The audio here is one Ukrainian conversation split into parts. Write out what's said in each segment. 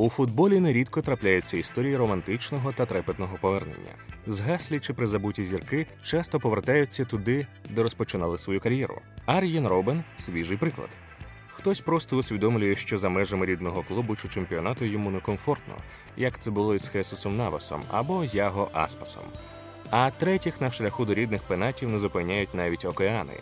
У футболі нерідко трапляються історії романтичного та трепетного повернення. Згаслі чи призабуті зірки часто повертаються туди, де розпочинали свою кар'єру. Ар'єн Робен свіжий приклад. Хтось просто усвідомлює, що за межами рідного клубу чи чемпіонату йому некомфортно, як це було із Хесусом Навасом або Яго Аспасом. А третіх на шляху до рідних пенатів не зупиняють навіть океани.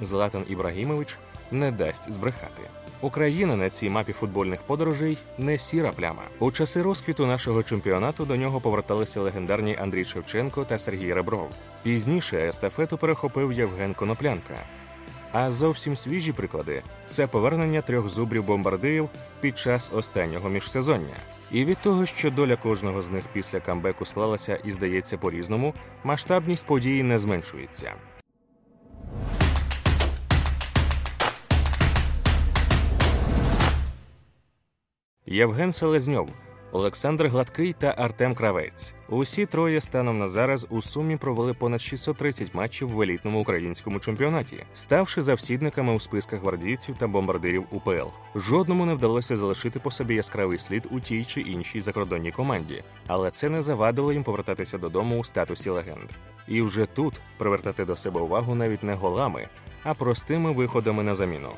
Златан Ібрагімович не дасть збрехати. Україна на цій мапі футбольних подорожей не сіра пляма. У часи розквіту нашого чемпіонату до нього поверталися легендарні Андрій Шевченко та Сергій Ребров. Пізніше естафету перехопив Євген Коноплянка. А зовсім свіжі приклади це повернення трьох зубрів бомбардирів під час останнього міжсезоння. І від того, що доля кожного з них після камбеку склалася і здається по-різному, масштабність події не зменшується. Євген Селезньов, Олександр Гладкий та Артем Кравець. Усі троє станом на зараз у сумі провели понад 630 матчів в елітному українському чемпіонаті, ставши завсідниками у списках гвардійців та бомбардирів УПЛ. Жодному не вдалося залишити по собі яскравий слід у тій чи іншій закордонній команді, але це не завадило їм повертатися додому у статусі легенд. І вже тут привертати до себе увагу навіть не голами, а простими виходами на заміну.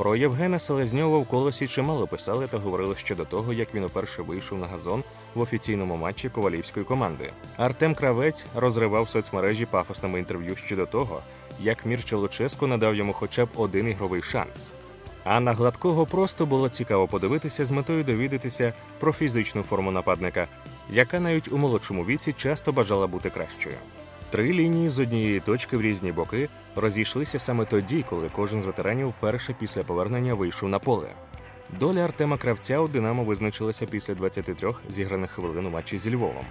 Про Євгена Селезньова в колосі чимало писали та говорили ще до того, як він уперше вийшов на газон в офіційному матчі ковалівської команди. Артем Кравець розривав соцмережі пафосними інтерв'ю ще до того, як Мірча Луческо надав йому хоча б один ігровий шанс. А на гладкого просто було цікаво подивитися з метою довідатися про фізичну форму нападника, яка навіть у молодшому віці часто бажала бути кращою. Три лінії з однієї точки в різні боки розійшлися саме тоді, коли кожен з ветеранів вперше після повернення вийшов на поле. Доля Артема Кравця у Динамо визначилася після 23 зіграних хвилин у матчі зі Львовом.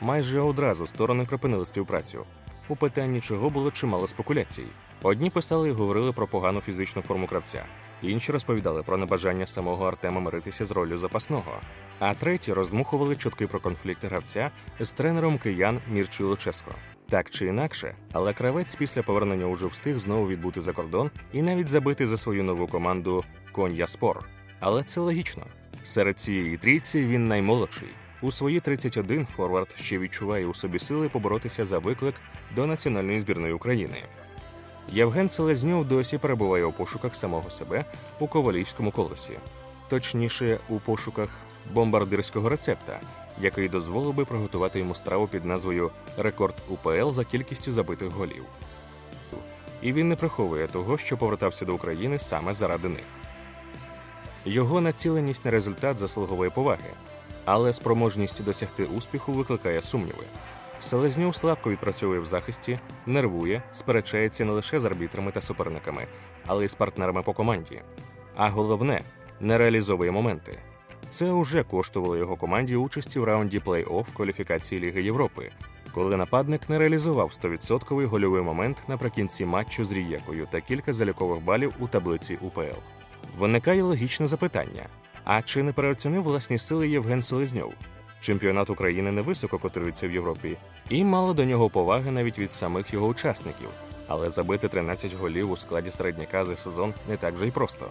Майже одразу сторони припинили співпрацю. У питанні чого було чимало спекуляцій. Одні писали і говорили про погану фізичну форму кравця, інші розповідали про небажання самого Артема миритися з роллю запасного. А треті роздмухували чутки про конфлікт гравця з тренером киян Мірчою Луческо. Так чи інакше, але кравець після повернення уже встиг знову відбути за кордон і навіть забити за свою нову команду Кон'я Спор. Але це логічно. Серед цієї трійці він наймолодший. У свої 31 Форвард ще відчуває у собі сили поборотися за виклик до національної збірної України. Євген Селезньов досі перебуває у пошуках самого себе у ковалівському колосі, точніше, у пошуках бомбардирського рецепта, який дозволив би приготувати йому страву під назвою Рекорд УПЛ за кількістю забитих голів. І він не приховує того, що повертався до України саме заради них. Його націленість на результат заслуговує поваги, але спроможність досягти успіху викликає сумніви. Селезньов слабко відпрацьовує в захисті, нервує, сперечається не лише з арбітрами та суперниками, але й з партнерами по команді. А головне не реалізовує моменти. Це вже коштувало його команді участі в раунді плей-офф кваліфікації Ліги Європи, коли нападник не реалізував 100% гольовий момент наприкінці матчу з Рієкою та кілька залікових балів у таблиці УПЛ. Виникає логічне запитання: а чи не переоцінив власні сили Євген Селезньов? Чемпіонат України не високо котирується в Європі, і мало до нього поваги навіть від самих його учасників. Але забити 13 голів у складі середняка за сезон не так же й просто.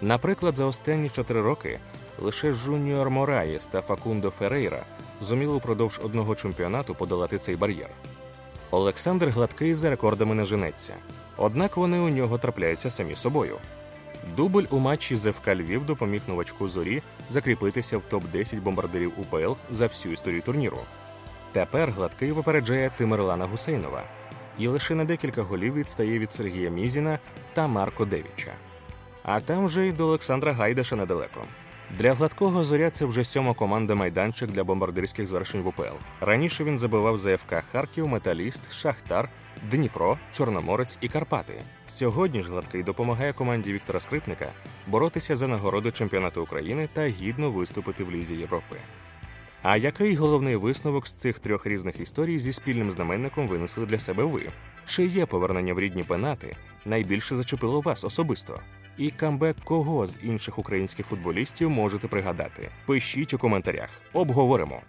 Наприклад, за останні 4 роки лише Жуніор Мораєс та Факундо Ферейра зуміли упродовж одного чемпіонату подолати цей бар'єр. Олександр Гладкий за рекордами не женеться, однак вони у нього трапляються самі собою. Дубль у матчі з ФК Львів допоміг новачку зорі закріпитися в топ-10 бомбардирів УПЛ за всю історію турніру. Тепер гладкий випереджає Тимирлана Гусейнова і лише на декілька голів відстає від Сергія Мізіна та Марко Девіча. А там вже й до Олександра Гайдаша недалеко. Для гладкого зоря це вже сьома команда майданчик для бомбардирських звершень в УПЛ. Раніше він забивав за ФК Харків, Металіст, Шахтар, Дніпро, Чорноморець і Карпати. Сьогодні ж гладкий допомагає команді Віктора Скрипника боротися за нагороди чемпіонату України та гідно виступити в Лізі Європи. А який головний висновок з цих трьох різних історій зі спільним знаменником винесли для себе ви? Чи є повернення в рідні пенати найбільше зачепило вас особисто? І камбек кого з інших українських футболістів можете пригадати? Пишіть у коментарях, обговоримо.